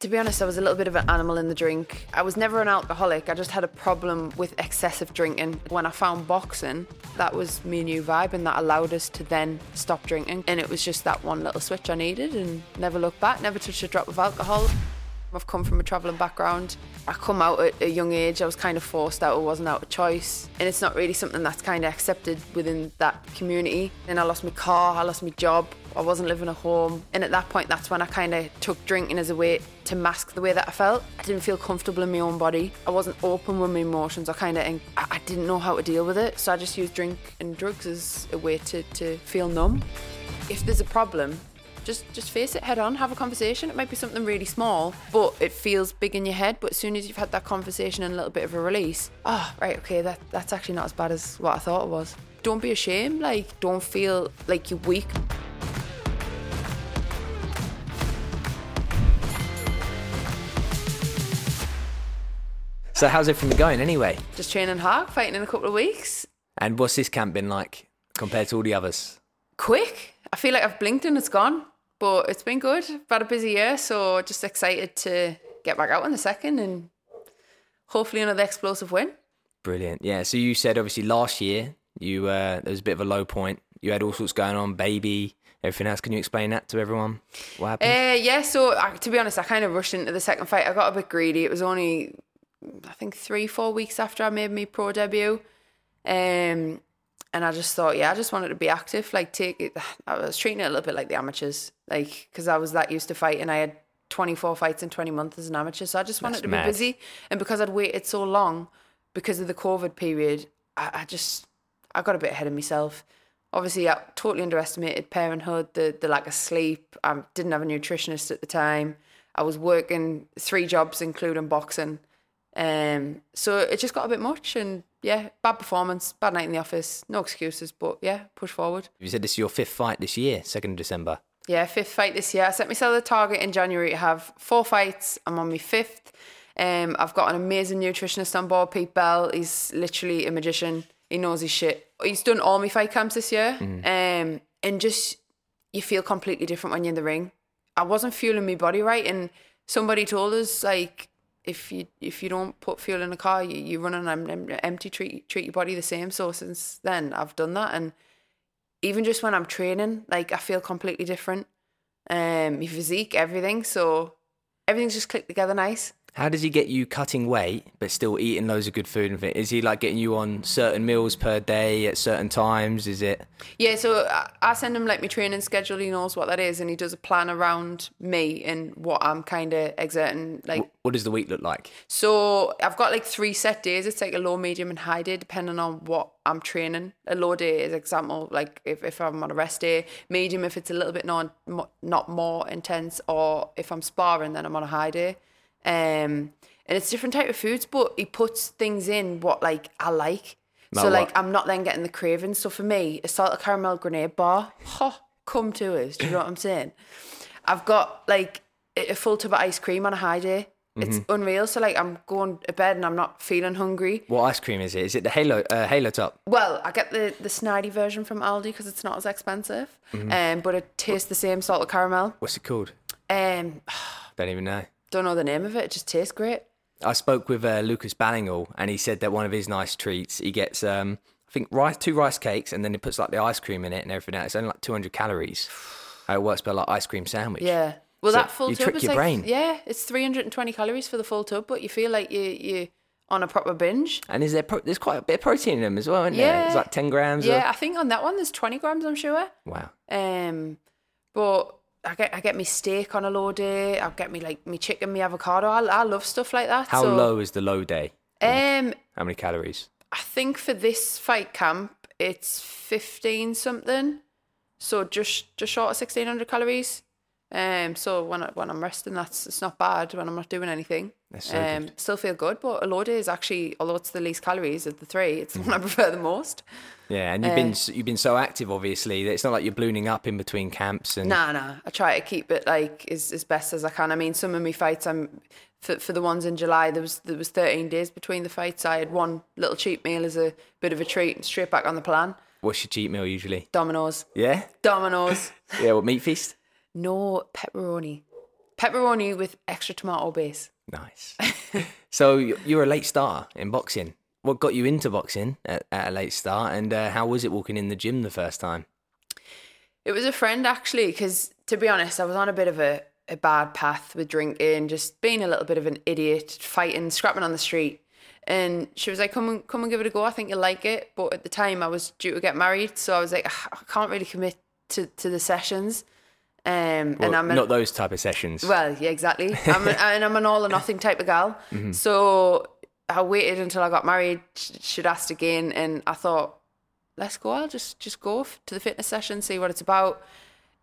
To be honest, I was a little bit of an animal in the drink. I was never an alcoholic. I just had a problem with excessive drinking. When I found boxing, that was me new vibe, and that allowed us to then stop drinking. And it was just that one little switch I needed, and never looked back. Never touched a drop of alcohol. I've come from a travelling background. I come out at a young age. I was kind of forced out. It wasn't out of choice. And it's not really something that's kind of accepted within that community. And I lost my car. I lost my job. I wasn't living at home. And at that point, that's when I kind of took drinking as a way to mask the way that I felt. I didn't feel comfortable in my own body. I wasn't open with my emotions. I kind of, I didn't know how to deal with it. So I just used drink and drugs as a way to, to feel numb. If there's a problem, just just face it head on have a conversation. It might be something really small but it feels big in your head. But as soon as you've had that conversation and a little bit of a release oh right okay that that's actually not as bad as what i thought it was. Don't be ashamed like don't feel like you're weak. So how's everything going anyway? just training hard fighting in a couple of weeks. And what's this camp been like compared to all the others? quick. I feel like i've blinked and it's gone but it's been good I've had a busy year so just excited to get back out in the second and hopefully another explosive win Brilliant. Yeah. So you said obviously last year you uh, there was a bit of a low point. You had all sorts going on, baby, everything else. Can you explain that to everyone? What happened? Uh, yeah, so uh, to be honest, I kind of rushed into the second fight. I got a bit greedy. It was only, I think, three, four weeks after I made my pro debut. Um, and I just thought, yeah, I just wanted to be active. Like, take it, I was treating it a little bit like the amateurs, like, because I was that used to fighting. I had 24 fights in 20 months as an amateur. So I just wanted That's to mad. be busy. And because I'd waited so long because of the COVID period, I, I just, I got a bit ahead of myself. Obviously, I totally underestimated parenthood, the, the lack of sleep. I didn't have a nutritionist at the time. I was working three jobs, including boxing. Um, so it just got a bit much. And yeah, bad performance, bad night in the office, no excuses. But yeah, push forward. You said this is your fifth fight this year, second of December. Yeah, fifth fight this year. I set myself a target in January to have four fights. I'm on my fifth. Um, I've got an amazing nutritionist on board, Pete Bell. He's literally a magician. He knows his shit. He's done all my fight camps this year. Um, and just you feel completely different when you're in the ring. I wasn't fueling my body right, and somebody told us like if you if you don't put fuel in a car, you, you run em- empty. Treat treat your body the same. So since then, I've done that, and even just when I'm training, like I feel completely different. Um, my physique, everything. So everything's just clicked together nice. How does he get you cutting weight but still eating loads of good food? and things? Is he like getting you on certain meals per day at certain times? Is it? Yeah, so I, I send him like my training schedule. He knows what that is, and he does a plan around me and what I'm kind of exerting. Like, What does the week look like? so I've got like three set days. It's like a low, medium, and high day, depending on what I'm training. A low day is example, like if, if I'm on a rest day. Medium, if it's a little bit non, not more intense, or if I'm sparring, then I'm on a high day. Um, and it's different type of foods, but he puts things in what like I like. so Like like? I'm not then getting the cravings. So for me, a salted caramel grenade bar, ho, come to us. Do you know what I'm saying? I've got like a full tub of ice cream on a high day. It's Mm-hmm. unreal. So like I'm going to bed and I'm not feeling hungry. What ice cream is it? Is it the Halo uh, Halo top? Well, I get the the snidey version from Aldi because it's not as expensive, um, but it tastes the same salted caramel. What's it called? Um, Don't even know. Don't know the name of it. It just tastes great. I spoke with uh, Lucas Ballingall, and he said that one of his nice treats, he gets, um, I think, rice, two rice cakes, and then he puts like the ice cream in it and everything else. It's only like 200 calories. How it works, but like ice cream sandwich. Yeah. Well, So that full you tub trick is your like brain. yeah, it's 320 calories for the full tub, but you feel like you you on a proper binge. And is there pro- there's quite a bit of protein in them as well, isn't there? It's like 10 grams. Yeah, I think on that one there's 20 grams. I'm sure. Wow. Um, but I get I get me steak on a low day. I get me like me chicken, me avocado. I, I love stuff like that. How so, low is the low day? Um, How many calories? I think for this fight camp it's 15 something, so just just short of 1600 calories. Um, so when I, when I'm resting, that's it's not bad when I'm not doing anything. So um, still feel good, but a low is actually, although it's the least calories of the three, it's the one I prefer the most. Yeah, and you've Uh, been you've been so active, obviously. That it's not like you're ballooning up in between camps and Nah, nah. I try to keep it like as, as best as I can. I mean, some of my fights, I'm for, for the ones in July. There was there was 13 days between the fights. I had one little cheat meal as a bit of a treat, and straight back on the plan. what's your cheat meal usually? Domino's, Yeah, Domino's. yeah. What meat feast? no pepperoni, pepperoni with extra tomato base. Nice. so you're a late starter in boxing. What got you into boxing at, at a late start, and uh, how was it walking in the gym the first time? It was a friend actually, because to be honest, I was on a bit of a, a bad path with drinking, just being a little bit of an idiot, fighting, scrapping on the street. And she was like, "Come and come and give it a go. I think you'll like it." But at the time, I was due to get married, so I was like, "Ah, "I can't really commit to, to the sessions." Um, Well, and I'm an- not those type of sessions. well, yeah, exactly. I'm an, and I'm an all or nothing type of gal. Mm-hmm. So I waited until I got married. sh- She'd asked again, and I thought, let's go. I'll just just go to the fitness session, see what it's about.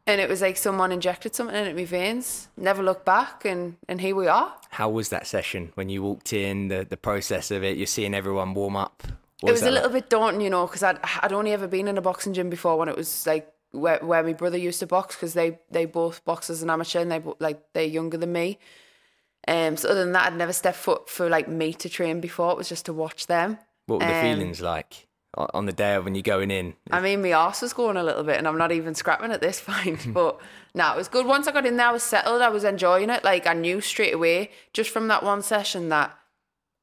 And it was like someone injected something into my veins. Never looked back, and and here we are. How was that session when you walked in? The the process of it. You're seeing everyone warm up. it was a little bit daunting, you know, because I'd I'd only ever been in a boxing gym before when it was like where where my brother used to box because they they both box as an amateur and they like they're younger than me. Um, so other than that, I'd never stepped foot for like me to train before. It was just to watch them. What were the um, feelings like on the day of when you're going in? I mean, my arse was going a little bit, and I'm not even scrapping at this point. but no, it was good. Once I got in there, I was settled. I was enjoying it. Like I knew straight away, just from that one session, that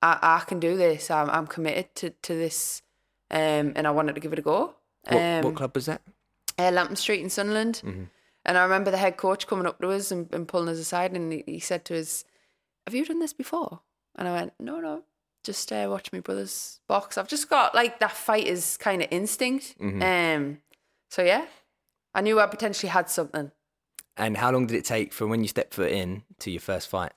I, I can do this. I'm, I'm committed to to this, um, and I wanted to give it a go. What, um, what club was that? Uh, Lambton Street in Sunderland. And I remember the head coach coming up to us and, and pulling us aside, and he, he said to us, "Have you done this before?" And I went, "No, no, just uh, watch my brother's box. I've just got like that fighter's kind of instinct." Um, so yeah, I knew I potentially had something. And how long did it take from when you stepped foot in to your first fight?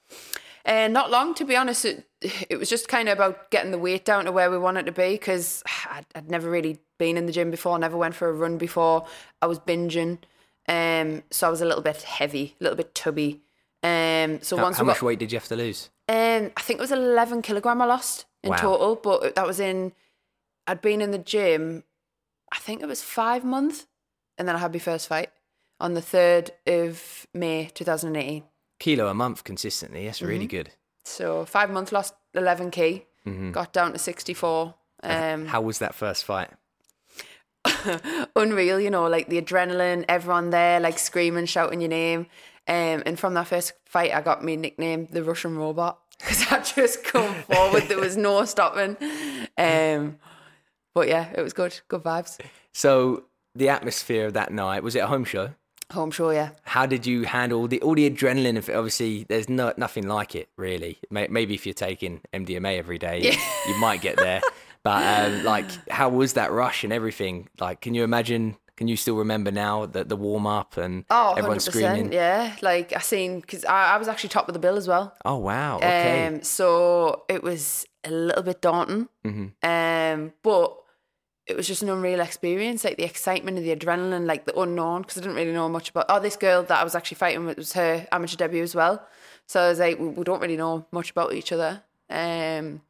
Uh, not long, to be honest. It, it was just kind of about getting the weight down to where we wanted to be because I'd, I'd never really been in the gym before, never went for a run before. I was binging, um, so I was a little bit heavy, a little bit tubby. Um, so How, once how much got, weight did you have to lose? um, I think it was eleven kilogram I lost in Wow. total, but that was in. I'd been in the gym, I think it was five months, and then I had my first fight on the third of May, two thousand and eighteen. Kilo a month consistently. That's really Mm-hmm. good. So five months lost eleven k, Mm-hmm. got down to sixty four. Um, How was that first fight? unreal, you know, like the adrenaline, everyone there, like screaming, shouting your name. Um, and from that first fight, I got me nicknamed the Russian robot because I just come forward. There was no stopping. Um, but yeah, it was good, good vibes. So the atmosphere of that night was it a home show? Home show, yeah. How did you handle the all the adrenaline of it? Obviously, there's no nothing like it really. Maybe if you're taking MDMA every day, you might get there. But um, like, how was that rush and everything? Like, can you imagine? Can you still remember now the the warm up and Oh, everyone screaming? yeah. Like I seen, because I, I was actually top of the bill as well. Oh wow! Okay. Um, so it was a little bit daunting. Um, but it was just an unreal experience, like the excitement and the adrenaline, like the unknown, because I didn't really know much about. Oh, this girl that I was actually fighting with was her amateur debut as well. So I was like, we, we don't really know much about each other. Um,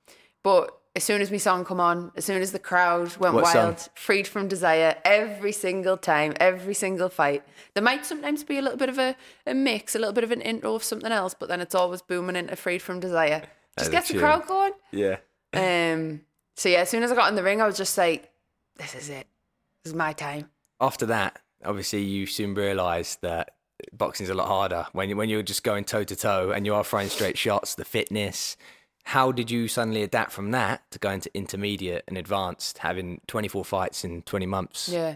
but as soon as my song come on, as soon as the crowd went What song? wild, freed from desire, every single time, every single fight. There might sometimes be a little bit of a, a mix, a little bit of an intro of something else, but then it's always booming into freed from desire. Just gets the crowd going. yeah. Um. So yeah, as soon as I got in the ring, I was just like, "This is it. This is my time." After that, obviously, you soon realised that boxing's a lot harder when you, when you're just going toe to toe and you are throwing straight shots. The fitness. How did you suddenly adapt from that to going to intermediate and advanced, having 24 fights in 20 months? Yeah.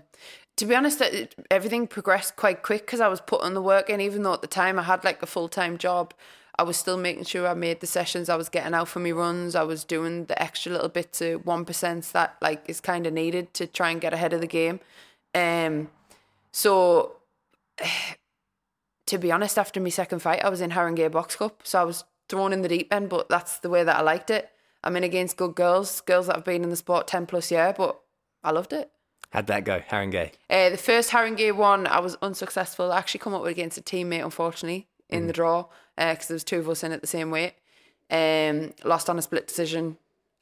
To be honest, everything progressed quite quick because I was putting the work in. Even though at the time I had like a full time job, I was still making sure I made the sessions. I was getting out for me runs. I was doing the extra little bits to one percent that like is kind of needed to try and get ahead of the game. Um. So to be honest, after my second fight, I was in Haringey Box Cup, so I was thrown in the deep end. But that's the way that I liked it. I'm in against good girls, girls that have been in the sport ten plus year, but I loved it. How'd that go, Haringey? Uh, the first Haringey one, I was unsuccessful. I actually come up against a teammate, unfortunately, in the draw because there was two of us in at the same weight. Um, lost on a split decision,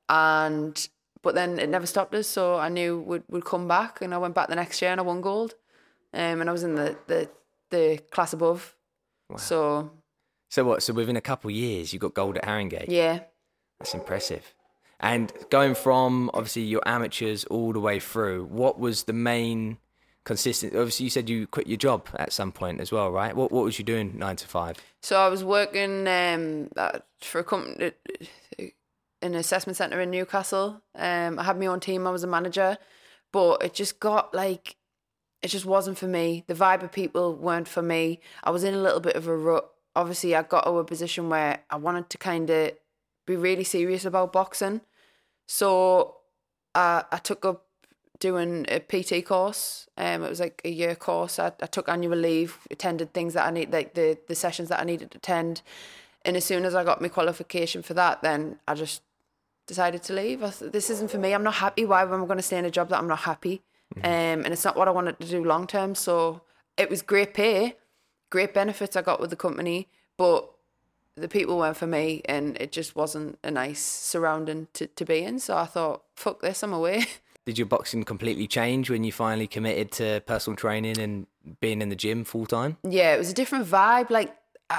and but then it never stopped us. So I knew we'd, we'd come back, and I went back the next year and I won gold. Um, and I was in the the, the class above. So So what? So within a couple of years, you got gold at Haringey. yeah, That's impressive. And going from obviously your amateurs all the way through, what was the main consistent. Obviously, you said you quit your job at some point as well, right? What what was you doing nine to five? So I was working um, uh, for a company, an assessment centre in Newcastle. Um, I had my own team. I was a manager, but it just got like, it just wasn't for me. The vibe of people weren't for me. I was in a little bit of a rut. Obviously, I got to a position where I wanted to kind of be really serious about boxing. So I, I took up doing a PT course. Um, it was like a year course. I, I took annual leave, attended things that I need, like the the sessions that I needed to attend. And as soon as I got my qualification for that, then I just decided to leave. I th- this isn't for me. I'm not happy. Why am I going to stay in a job that I'm not happy? Um, and it's not what I wanted to do long term. So it was great pay, great benefits I got with the company, but the people weren't for me, and it just wasn't a nice surrounding to, to be in. So I thought, fuck this, I'm away. Did your boxing completely change when you finally committed to personal training and being in the gym full time? yeah, it was a different vibe. Like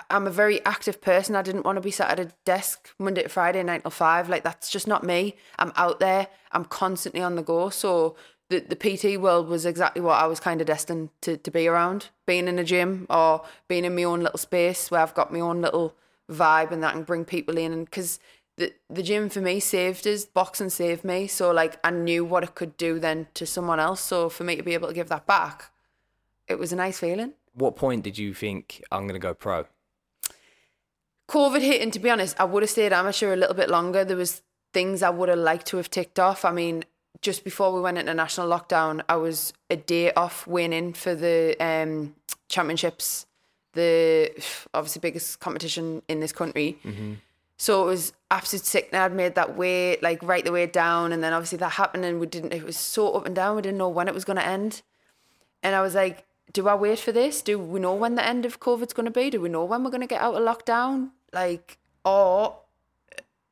I'm a very active person. I didn't want to be sat at a desk Monday to Friday, nine till five. Like that's just not me. I'm out there. I'm constantly on the go. So the the PT world was exactly what I was kind of destined to to be around. Being in a gym or being in my own little space where I've got my own little vibe and that and bring people in. And because the the gym for me saved us, boxing saved me. So like I knew what it could do then to someone else. So for me to be able to give that back, it was a nice feeling. What point did you think I'm going to go pro? COVID hit, and to be honest, I would have stayed amateur a little bit longer. There was things I would have liked to have ticked off. I mean, just before we went into national lockdown, I was a day off winning for the um, championships, the obviously biggest competition in this country. So it was absolute sick. And I'd made that way, like right the way down, and then obviously that happened, and we didn't. It was so up and down. We didn't know when it was going to end. And I was like, do I wait for this? Do we know when the end of COVID's going to be? Do we know when we're going to get out of lockdown? Like, or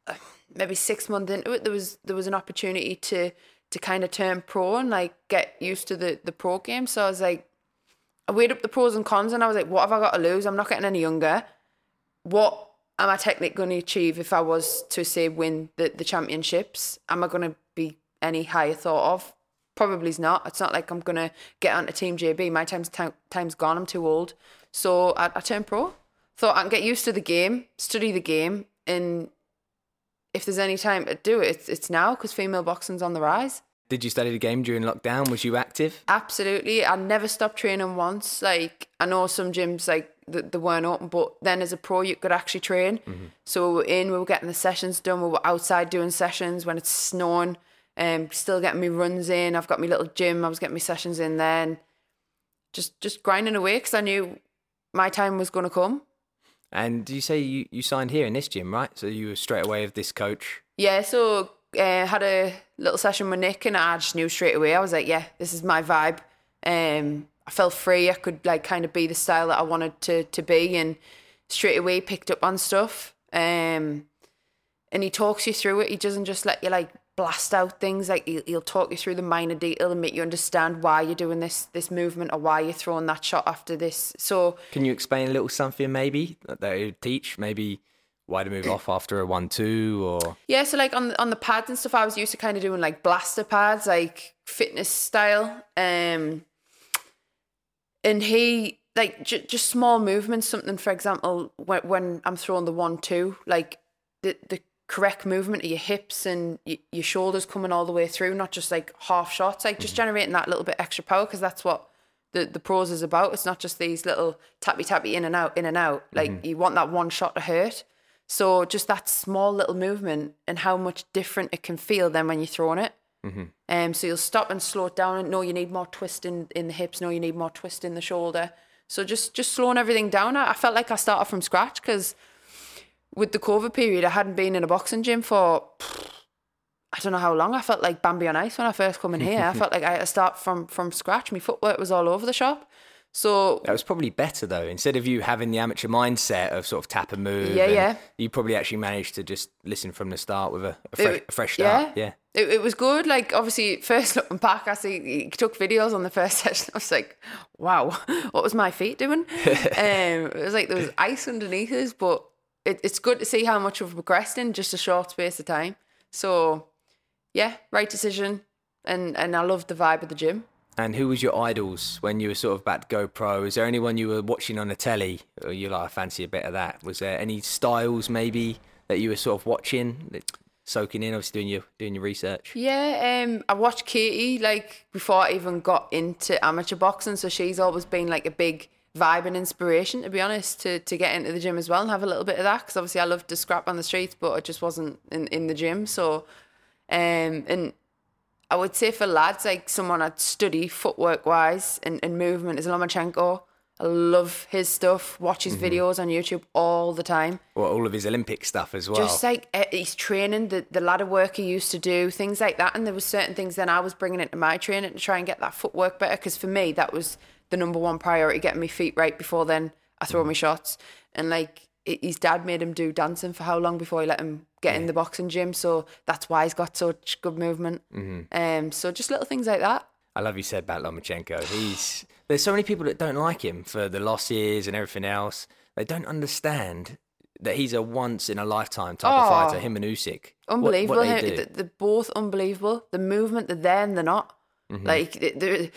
uh, maybe six months into it, there was there was an opportunity to to kind of turn pro and like get used to the the pro game. So I was like, I weighed up the pros and cons, and I was like, what have I got to lose? I'm not getting any younger. What am I technically going to achieve if I was to say win the the championships? Am I going to be any higher thought of? Probably not. It's not like I'm gonna get onto Team GB. My time's time, time's gone. I'm too old. So I, I turned pro. Thought I can get used to the game, study the game, and if there's any time to do it, it's, it's now because female boxing's on the rise. Did you study the game during lockdown? Was you active? Absolutely. I never stopped training once. Like I know some gyms like th- they weren't open, but then as a pro you could actually train. So we were in, we were getting the sessions done. We were outside doing sessions when it's snowing. Um, still getting me runs in. I've got my little gym. I was getting my sessions in then. Just just grinding away because I knew my time was going to come. And you say you, you signed here in this gym, right? So you were straight away with this coach. Yeah, so uh, had a little session with Nick, and I just knew straight away. I was like, yeah, this is my vibe. Um, I felt free. I could like kind of be the style that I wanted to to be, and straight away picked up on stuff. Um, and he talks you through it. He doesn't just let you like blast out things. Like he'll, he'll talk you through the minor detail and make you understand why you're doing this this movement or why you're throwing that shot after this. So Can you explain a little something maybe that they teach? Maybe why to move off after a one-two or Yeah, so like on the, on the pads and stuff, I was used to kind of doing like blaster pads, like fitness style. Um, and he like j- just small movements. Something, for example, when when I'm throwing the one two, like the the correct movement of your hips and y- your shoulders coming all the way through, not just like half shots. Like just mm-hmm. generating that little bit extra power because that's what the the pros is about. It's not just these little tappy tappy in and out, in and out. Like mm-hmm. you want that one shot to hurt. So just that small little movement and how much different it can feel than when you're throwing it. Mm-hmm. Um, so you'll stop and slow it down and no, you need more twist in, in the hips. No, you need more twist in the shoulder. So just just slowing everything down. I, I felt like I started from scratch because with the COVID period, I hadn't been in a boxing gym for I don't know how long. I felt like Bambi on ice when I first come in here. I felt like I had to start from from scratch. My footwork was all over the shop. So that was probably better though. Instead of you having the amateur mindset of sort of tap and move, Yeah, and yeah. you probably actually managed to just listen from the start with a, a, fresh, It- a fresh start. yeah. yeah. It, it was good. Like obviously, first looking back, I see he took videos on the first session. I was like, "Wow, what was my feet doing?" um, it was like there was ice underneath us, but it, it's good to see how much we've progressed in just a short space of time. So, yeah, right decision, and and I love the vibe of the gym. And who was your idols when you were sort of about to go pro? Is there anyone you were watching on the telly? Or you like, I fancy a bit of that. Was there any styles maybe that you were sort of watching, soaking in, obviously doing your doing your research? Yeah, um, I watched Katie like before I even got into amateur boxing, so she's always been like a big vibe and inspiration, to be honest, to to get into the gym as well and have a little bit of that. Because obviously I love to scrap on the streets, but I just wasn't in in the gym. So, um, and I would say for lads, like someone I'd study footwork wise and, and movement is Lomachenko. I love his stuff. Watch his videos on YouTube all the time. Or all of his Olympic stuff as well? Just like uh, his training, the, the ladder work he used to do, things like that. And there were certain things then I was bringing into my training to try and get that footwork better. Because for me, that was the number one priority, getting my feet right before then I throw my shots. And like i- his dad made him do dancing for how long before he let him get in the boxing gym. So that's why he's got such good movement. Um, so just little things like that. I love you said about Lomachenko. He's there's so many people that don't like him for the losses and everything else. They don't understand that he's a once in a lifetime type of Oh. fighter. Him and Usyk, unbelievable. What, How- they. They're both unbelievable. The movement, they're there and they're not. Mm-hmm. Like, they- they're,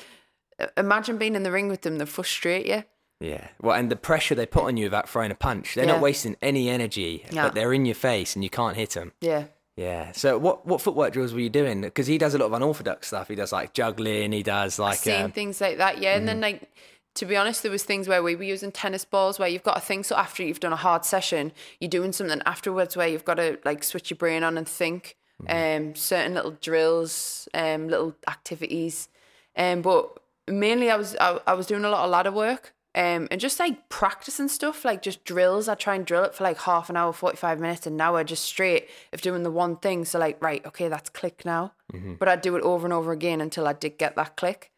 imagine being in the ring with them. They frustrate you. Yeah. Well, and the pressure they put on you about throwing a punch, they're Yeah. not wasting any energy, Yeah. but they're in your face and you can't hit them. Yeah. Yeah. So what what footwork drills were you doing? Because he does a lot of unorthodox stuff. He does like juggling. He does like Seen um, things like that, yeah. And then Mm-hmm. like to be honest, there was things where we were using tennis balls where you've got to think. So after you've done a hard session, you're doing something afterwards where you've got to like switch your brain on and think. Mm-hmm. Um, certain little drills, um, little activities. Um, but mainly I was I, I was doing a lot of ladder work. Um, and just like practicing stuff, like just drills. I try and drill it for like half an hour, 45 minutes, and an hour just straight of doing the one thing. So, like, right, okay, that's click now. But I'd do it over and over again until I did get that click.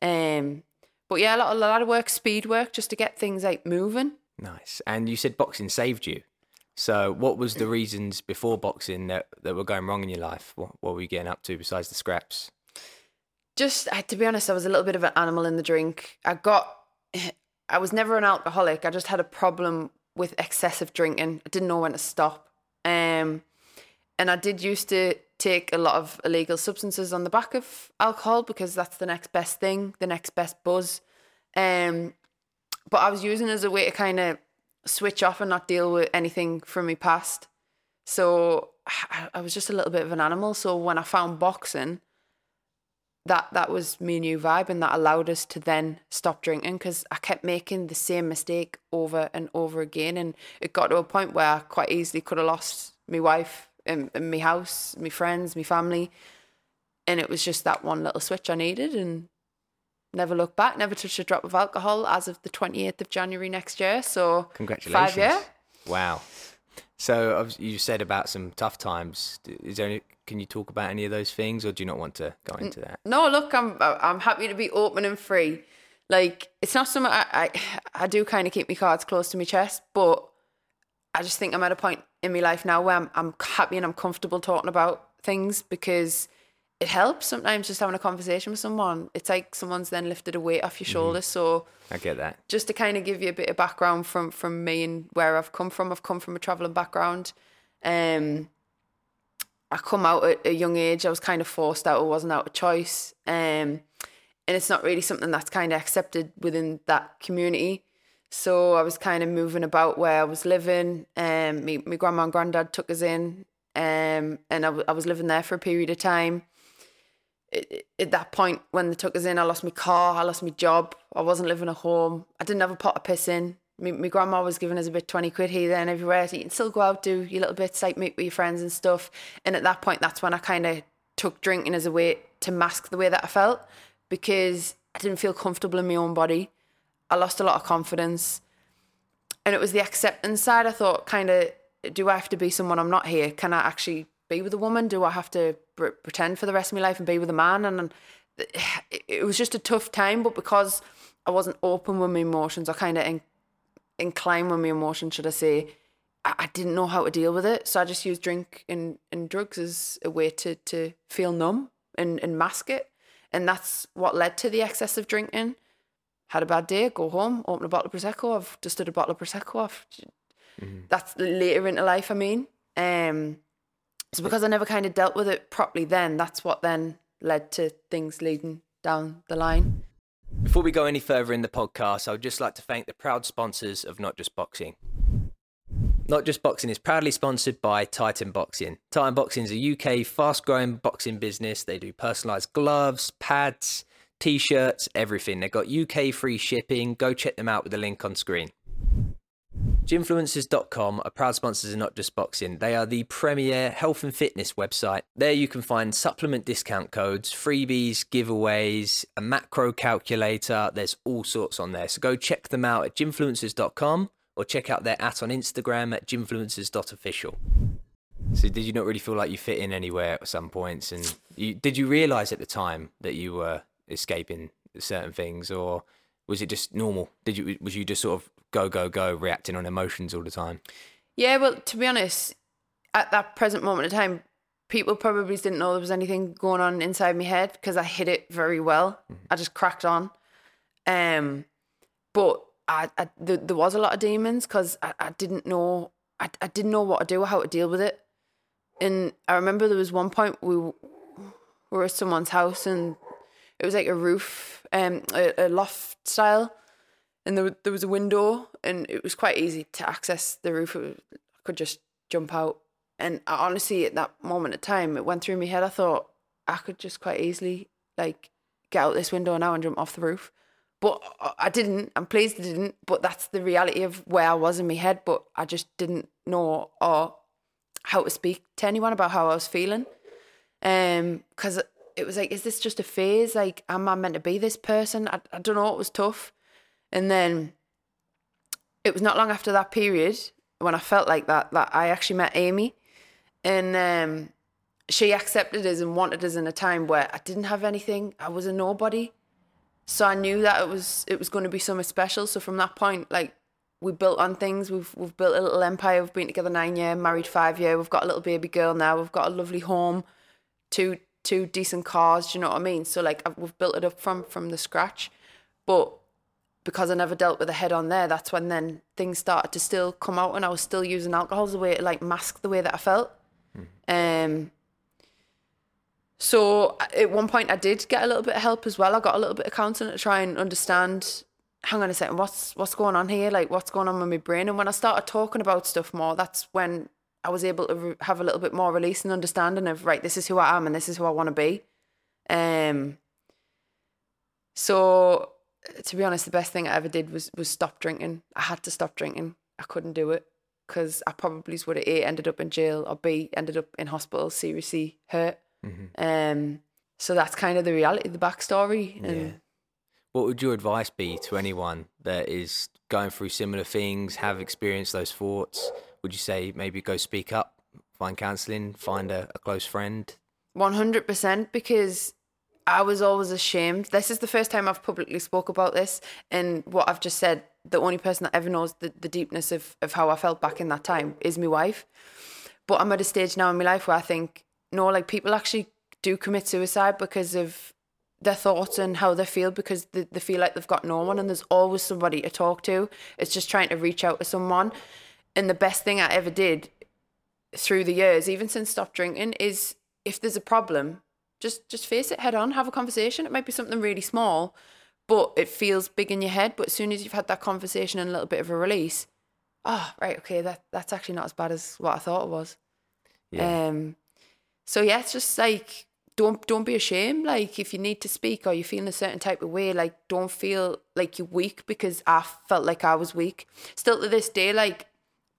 Um, but yeah, a lot, a lot of work, speed work, just to get things like moving. nice. And you said boxing saved you. So what was the reasons before boxing that, that were going wrong in your life? What, what were you getting up to besides the scraps? Just to be honest, I was a little bit of an animal in the drink. I got, I was never an alcoholic. I just had a problem with excessive drinking. I didn't know when to stop. Um, and I did used to take a lot of illegal substances on the back of alcohol because that's the next best thing, the next best buzz. Um, but I was using as a way to kind of switch off and not deal with anything from my past. So I, I was just a little bit of an animal. So when I found boxing, that that was me new vibe, and that allowed us to then stop drinking because I kept making the same mistake over and over again, and it got to a point where I quite easily could have lost my wife and, and my house, my friends, my family, and it was just that one little switch I needed, and never looked back, never touched a drop of alcohol as of the twenty eighth of January next year. So Congratulations. five year. Wow. So you said about some tough times. Is there any, can you talk about any of those things or do you not want to go into that? No, look, I'm I'm happy to be open and free. Like it's not something I I, I do kind of keep my cards close to my chest, but I just think I'm at a point in my life now where I'm I'm happy and I'm comfortable talking about things because it helps sometimes just having a conversation with someone. It's like someone's then lifted a weight off your shoulders. So I get that. just to kind of give you a bit of background from from me and where I've come from. I've come from a traveling background. Um, I come out at a young age. I was kind of forced out. It wasn't out of choice. Um, and it's not really something that's kind of accepted within that community. So I was kind of moving about where I was living. Um, me, my grandma and granddad took us in, um, and I, w- I was living there for a period of time at- at that point when they took us in, I lost my car, I lost my job, I wasn't living at home, I didn't have a pot of piss in. My, my grandma was giving us a bit 20 quid here, there, and everywhere. So you can still go out, do your little bits, like meet with your friends and stuff. And at that point, that's when I kind of took drinking as a way to mask the way that I felt because I didn't feel comfortable in my own body. I lost a lot of confidence. And it was the acceptance side. I thought, kind of, do I have to be someone I'm not here? Can I actually be with a woman? Do I have to pretend for the rest of my life and be with a man? And it, it was just a tough time. But because I wasn't open with my emotions, I kind of in, inclined with my emotions, should I say, I, I didn't know how to deal with it. So I just used drink and, and drugs as a way to, to feel numb and, and mask it. And that's what led to the excessive drinking. Had a bad day, go home, open a bottle of Prosecco. I've just did a bottle of Prosecco. I've, That's later into life, I mean. Um, because I never kind of dealt with it properly then, that's what then led to things leading down the line. Before we go any further in the podcast, I would just like to thank the proud sponsors of Not Just Boxing. Not Just Boxing is proudly sponsored by Titan Boxing. Titan Boxing is a UK fast growing boxing business. They do personalised gloves, pads, t shirts, everything. They've got UK free shipping. Go check them out with the link on screen. Gymfluencers.com are proud sponsors of Not Just Boxing. They are the premier health and fitness website. There you can find supplement discount codes, freebies, giveaways, a macro calculator. There's all sorts on there. So go check them out at gymfluencers.com or check out their at on Instagram at gymfluencers.official. So did you not really feel like you fit in anywhere at some points? And you, did you realise at the time that you were escaping certain things or was it just normal? Did you was you just sort of go go go reacting on emotions all the time? Yeah, well, to be honest, at that present moment of time, people probably didn't know there was anything going on inside my head because I hid it very well. Mm-hmm. I just cracked on. Um, but I, I there, there was a lot of demons because I, I didn't know I, I didn't know what to do or how to deal with it. And I remember there was one point we were at someone's house and it was like a roof, um, a, a loft style, and there there was a window, and it was quite easy to access the roof. I could just jump out, and I, honestly, at that moment of time, it went through my head. I thought I could just quite easily like get out this window now and jump off the roof. But I didn't. I'm pleased I didn't. But that's the reality of where I was in my head. But I just didn't know or how to speak to anyone about how I was feeling. Um, because it was like, is this just a phase? Like, am I meant to be this person? I, I don't know. It was tough. And then it was not long after that period when I felt like that that I actually met Amy, and um, she accepted us and wanted us in a time where I didn't have anything. I was a nobody, so I knew that it was it was going to be something special. So from that point, like we built on things. We've we've built a little empire. We've been together nine year, married five year. We've got a little baby girl now. We've got a lovely home, two two decent cars. Do you know what I mean? So like we've built it up from from the scratch, but because I never dealt with a head on there, that's when then things started to still come out, and I was still using alcohol as a way to like mask the way that I felt. Mm. Um. So at one point, I did get a little bit of help as well. I got a little bit of counselling to try and understand. Hang on a second, what's what's going on here? Like, what's going on with my brain? And when I started talking about stuff more, that's when I was able to re- have a little bit more release and understanding of right, this is who I am and this is who I want to be. Um. So to be honest, the best thing I ever did was was stop drinking. I had to stop drinking. I couldn't do it because I probably would have a ended up in jail or b ended up in hospital, seriously hurt. Mm-hmm. Um. So that's kind of the reality, the backstory. And yeah. What would your advice be to anyone that is going through similar things, have experienced those thoughts? would you say maybe go speak up, find counselling, find a, a close friend? 100% because I was always ashamed. This is the first time I've publicly spoke about this and what I've just said. The only person that ever knows the, the deepness of, of how I felt back in that time is my wife. But I'm at a stage now in my life where I think, no, like people actually do commit suicide because of their thoughts and how they feel because they, they feel like they've got no one and there's always somebody to talk to. It's just trying to reach out to someone. And the best thing I ever did through the years, even since stop drinking, is if there's a problem, just just face it head on, have a conversation. It might be something really small, but it feels big in your head. But as soon as you've had that conversation and a little bit of a release, oh right, okay, that that's actually not as bad as what I thought it was. Yeah. Um so yeah, it's just like don't don't be ashamed. Like if you need to speak or you're feeling a certain type of way, like don't feel like you're weak because I felt like I was weak. Still to this day, like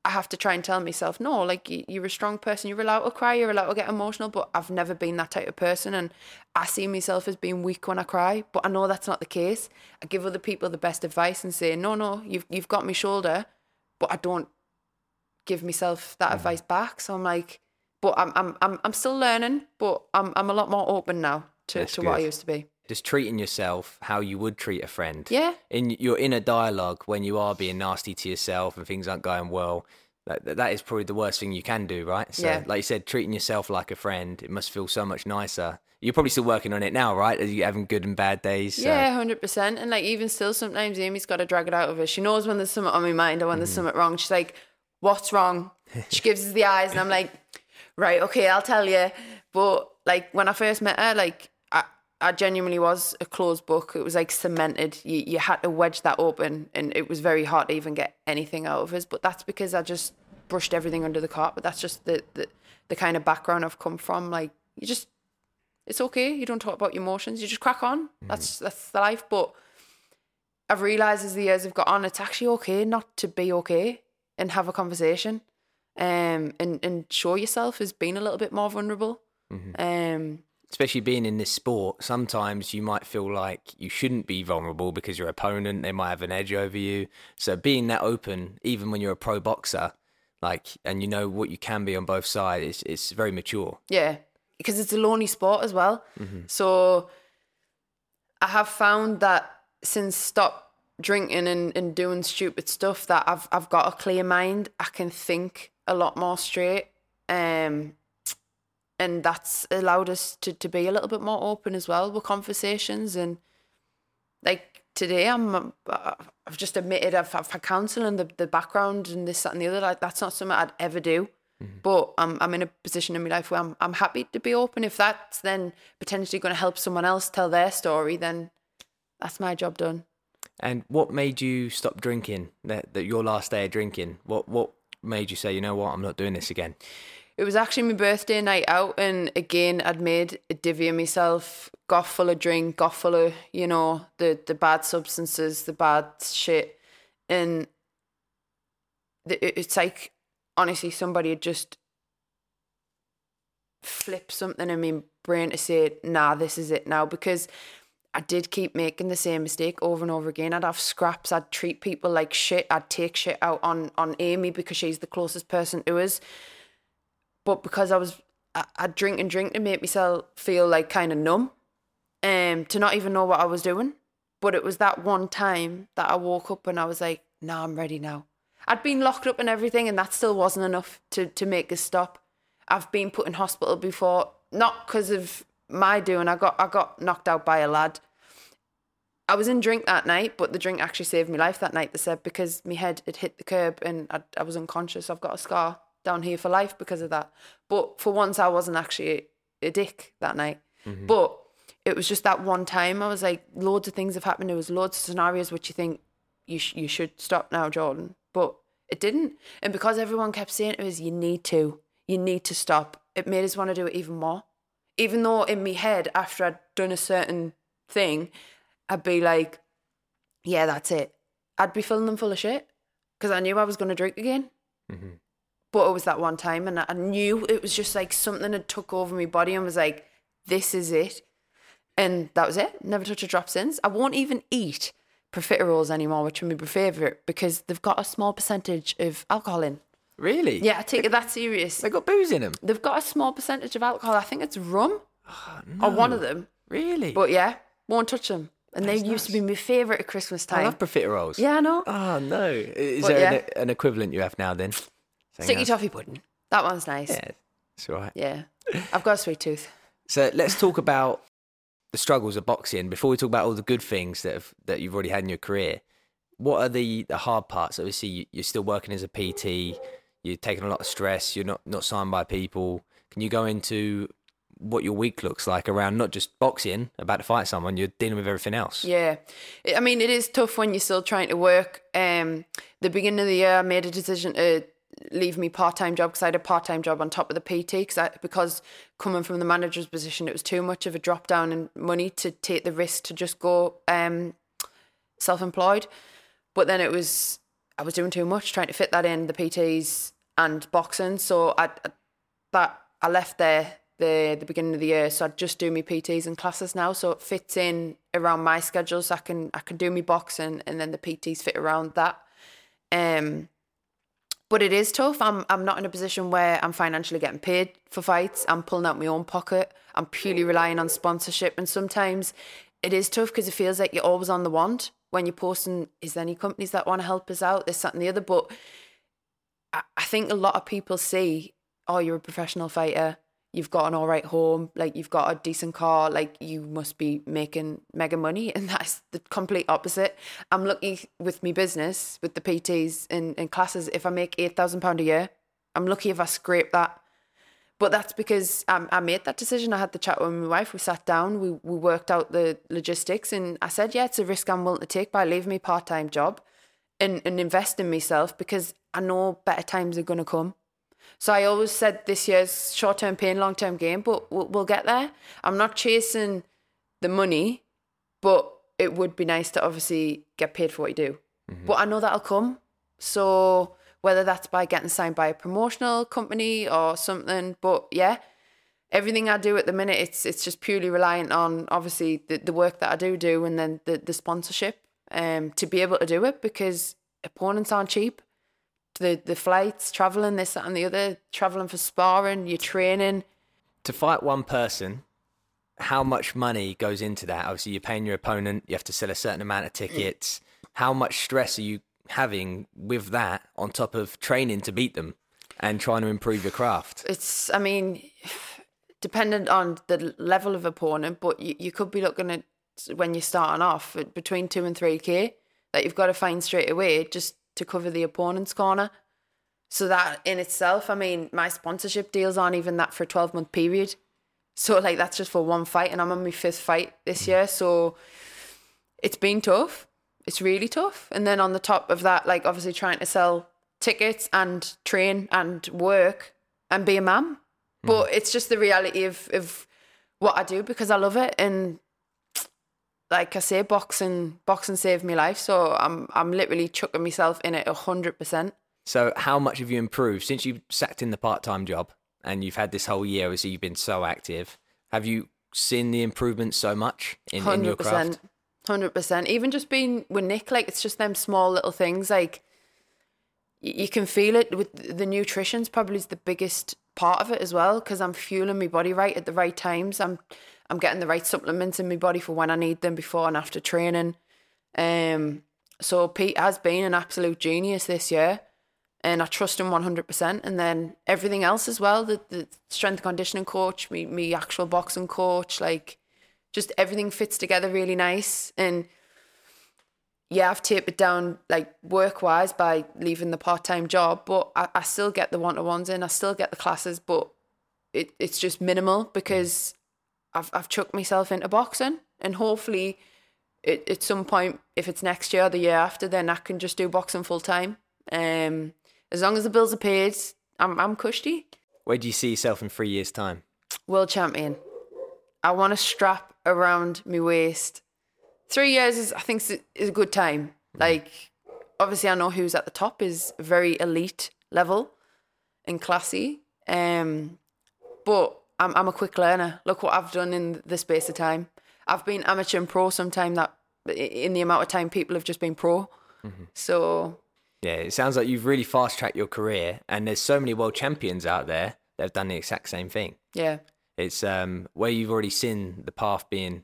I have to try and tell myself, no, like you're a strong person. You're allowed to cry. You're allowed to get emotional. But I've never been that type of person, and I see myself as being weak when I cry. But I know that's not the case. I give other people the best advice and say, no, no, you've you've got my shoulder, but I don't give myself that mm-hmm. advice back. So I'm like, but I'm I'm I'm I'm still learning, but I'm I'm a lot more open now to, to what I used to be just treating yourself how you would treat a friend. Yeah. In your inner dialogue when you are being nasty to yourself and things aren't going well, that, that is probably the worst thing you can do, right? So, yeah. like you said, treating yourself like a friend, it must feel so much nicer. You're probably still working on it now, right? Are you having good and bad days? So. Yeah, hundred percent. And like even still, sometimes Amy's got to drag it out of her. She knows when there's something on my mind or when there's mm-hmm. something wrong. She's like, "What's wrong?" She gives us the eyes, and I'm like, "Right, okay, I'll tell you." But like when I first met her, like I genuinely was a closed book. It was like cemented. You you had to wedge that open, and it was very hard to even get anything out of us. But that's because I just brushed everything under the carpet. But that's just the the, the kind of background I've come from. Like you just, it's okay. You don't talk about your emotions. You just crack on. That's that's the life. But I've realised as the years have got on, it's actually okay not to be okay and have a conversation, um, and and show yourself as being a little bit more vulnerable. Um, especially being in this sport, sometimes you might feel like you shouldn't be vulnerable because your opponent they might have an edge over you. So being that open, even when you're a pro boxer, like and you know what you can be on both sides, it's, it's very mature. Yeah, because it's a lonely sport as well. So I have found that since stop drinking and, and doing stupid stuff that I've I've got a clear mind. I can think a lot more straight. Um and that's allowed us to, to be a little bit more open as well with conversations and like today I'm um, I've just admitted I've, I've had counselling the, the background and this that and the other like that's not something I'd ever do but I'm I'm in a position in my life where I'm I'm happy to be open if that's then potentially going to help someone else tell their story then that's my job done And what made you stop drinking? That, that your last day of drinking. What what made you say, you know what, I'm not doing this again? It was actually my birthday night out and again I'd made a divvy of myself got full of drink got full of you know the the bad substances the bad shit and the, it's like honestly somebody had just flipped something in my brain to say nah this is it now because I did keep making the same mistake over and over again. I'd have scraps. I'd treat people like shit. I'd take shit out on on Amy because she's the closest person to us but because I was I, I'd drink and drink to make myself feel like kind of numb, um, to not even know what I was doing. But it was that one time that I woke up and I was like, "No, I'm ready now." I'd been locked up and everything, and that still wasn't enough to to make us stop. I've been put in hospital before, not because of my doing. I got I got knocked out by a lad. I was in drink that night, but the drink actually saved my life that night. They said because my head had hit the curb and I, I was unconscious. I've got a scar down here for life because of that. But for once, I wasn't actually a, a dick that night. Mm-hmm. But it was just that one time. I was like, loads of things have happened. There was loads of scenarios which you think you sh- you should stop now, Jordan. But it didn't. And because everyone kept saying to us, you need to, you need to stop. It made us want to do it even more. Even though in my head, after I'd done a certain thing, I'd be like, yeah, that's it. I'd be filling them full of shit because I knew I was going to drink again. Mm-hmm. But it was that one time, and I knew it was just like something had took over my body and was like, this is it. And that was it. Never touch a drop since. I won't even eat profiteroles anymore, which are my favorite because they've got a small percentage of alcohol in. Really? Yeah, I take it that serious. They've got booze in them. They've got a small percentage of alcohol. I think it's rum oh, or one of them. Really? But yeah, won't touch them. And they used to be my favorite at Christmas time. I love profiteroles. yeah, I know. Oh no! Is But there yeah. an, an equivalent you have now then? Sticky that's- toffee pudding. That one's nice. Yeah, it's all right. Yeah. I've got a sweet tooth. So let's talk about the struggles of boxing before we talk about all the good things that have, that you've already had in your career. What are the, the hard parts? Obviously, you- you're still working as a PT. You're taking a lot of stress. You're not not signed by people. Can you go into what your week looks like around not just boxing, about to fight someone? You're dealing with everything else. Yeah. I- I mean, it is tough when you're still trying to work. Um, the beginning of the year, I made a decision to leave me part time job because I had a part time job on top of the PT cause because coming from the manager's position, it was too much of a drop down in money to take the risk to just go um, self employed. But then it was, I was doing too much trying to fit that in the PTs and boxing. So I, I that I left there the the beginning of the year, so I just do my PTs and classes now, so it fits in around my schedule, so I can I can do my boxing and then the PTs fit around that. Um, but it is tough. I'm I'm not in a position where I'm financially getting paid for fights. I'm pulling out my own pocket. I'm purely relying on sponsorship, and sometimes it is tough because it feels like you're always on the want when you're posting. Is there any companies that want to help us out? This, that, and the other. But I, I think a lot of people see, oh, you're a professional fighter. You've got an all right home, like you've got a decent car, like you must be making mega money. And that's the complete opposite. I'm lucky with my business, with the PTs and, and classes. If I make £8,000 a year, I'm lucky if I scrape that. But that's because I, I made that decision. I had the chat with my wife. We sat down. We we worked out the logistics, and I said, yeah, it's a risk I'm willing to take by leaving my part time job, and and invest in myself because I know better times are gonna come. So I always said this year's short term pain, long term gain, but we'll, we'll get there. I'm not chasing the money, but it would be nice to obviously get paid for what you do. But I know that'll come. So whether that's by getting signed by a promotional company or something, but yeah, everything I do at the minute, it's it's just purely reliant on obviously the, the work that I do do and then the, the sponsorship um to be able to do it because opponents aren't cheap. The the flights, traveling, this, that, and the other, traveling for sparring, you're training. To fight one person, how much money goes into that? Obviously, you're paying your opponent. You have to sell a certain amount of mm. tickets. How much stress are you having with that on top of training to beat them and trying to improve your craft? It's, I mean, dependent on the level of opponent, but you, you could be looking at when you're starting off between two and three k that you've got to find straight away just to cover the opponent's corner. So that in itself, I mean, my sponsorship deals aren't even that for a twelve month period. So like that's just for one fight, and I'm on my fifth fight this mm. year. So it's been tough. It's really tough. And then on the top of that, like obviously trying to sell tickets and train and work and be a mum. Mm. But it's just the reality of, of what I do because I love it. And like I say, boxing boxing saved my life. So I'm I'm literally chucking myself in it a hundred percent. So, how much have you improved since you sacked in the part time job and you've had this whole year? Obviously, you've been so active. Have you seen the improvement so much in, in your craft? Hundred percent. Even just being with Nick, like it's just them small little things. Like y- you can feel it with the nutrition's probably the biggest part of it as well because I'm fueling my body right at the right times. I'm I'm getting the right supplements in my body for when I need them before and after training. Um, so Pete has been an absolute genius this year, and I trust him one hundred percent. And then everything else as well, the the strength conditioning coach, me me actual boxing coach, like just everything fits together really nice. And yeah, I've tapered down like work wise by leaving the part time job, but I, I still get the one to ones in, I still get the classes, but it, it's just minimal because I've I've chucked myself into boxing and hopefully it, at some point, if it's next year or the year after, then I can just do boxing full time. Um, as long as the bills are paid, I'm I'm cushy. Where do you see yourself in three years' time? World champion. I want a strap around my waist. Three years is, I think, is a- is a good time. Like, obviously, I know who's at the top is very elite level and classy. Um, but I'm I'm a quick learner. Look what I've done in the space of time. I've been amateur and pro sometime that in the amount of time people have just been pro. So Yeah, it sounds like you've really fast tracked your career, and there's so many world champions out there that have done the exact same thing. yeah, It's um, where you've already seen the path being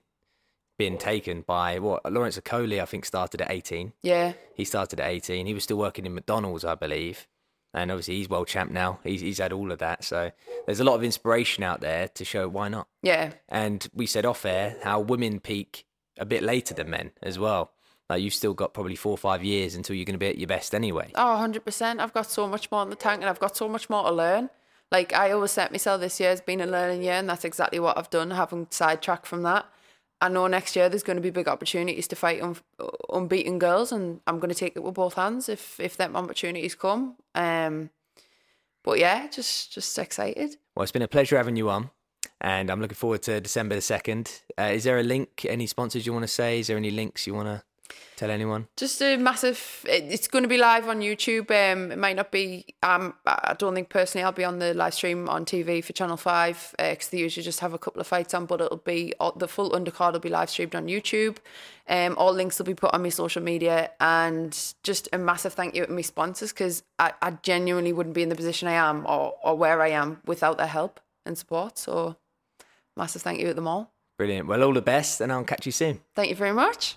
being taken by what Lawrence Okolie, I think, started at 18. yeah, He started at 18. He was still working in McDonald's, I believe. And obviously, he's world champ now. He's, he's had all of that. So there's a lot of inspiration out there to show why not. yeah, And we said off air how women peak a bit later than men as well. Like you've still got probably four or five years until you're going to be at your best anyway. Oh, 100%. I've got so much more in the tank and I've got so much more to learn. Like, I always set myself this year has been a learning year, and that's exactly what I've done, having sidetracked from that. I know next year there's going to be big opportunities to fight un- unbeaten girls, and I'm going to take it with both hands if if them opportunities come. Um, but yeah, just just excited. Well, it's been a pleasure having you on. And I'm looking forward to December the 2nd. Uh, is there a link, any sponsors you want to say? Is there any links you want to tell anyone? Just a massive. it- It's going to be live on YouTube. Um, it might not be. Um, I don't think personally I'll be on the live stream on TV for Channel Five because they usually just have a couple of fights on. But it'll be all- the full undercard will be live streamed on YouTube. Um, all links will be put on my social media, and just a massive thank you to my sponsors because I, I genuinely wouldn't be in the position I am or or where I am without their help and support. So, massive thank you to them all. Brilliant. Well, all the best, and I'll catch you soon. Thank you very much.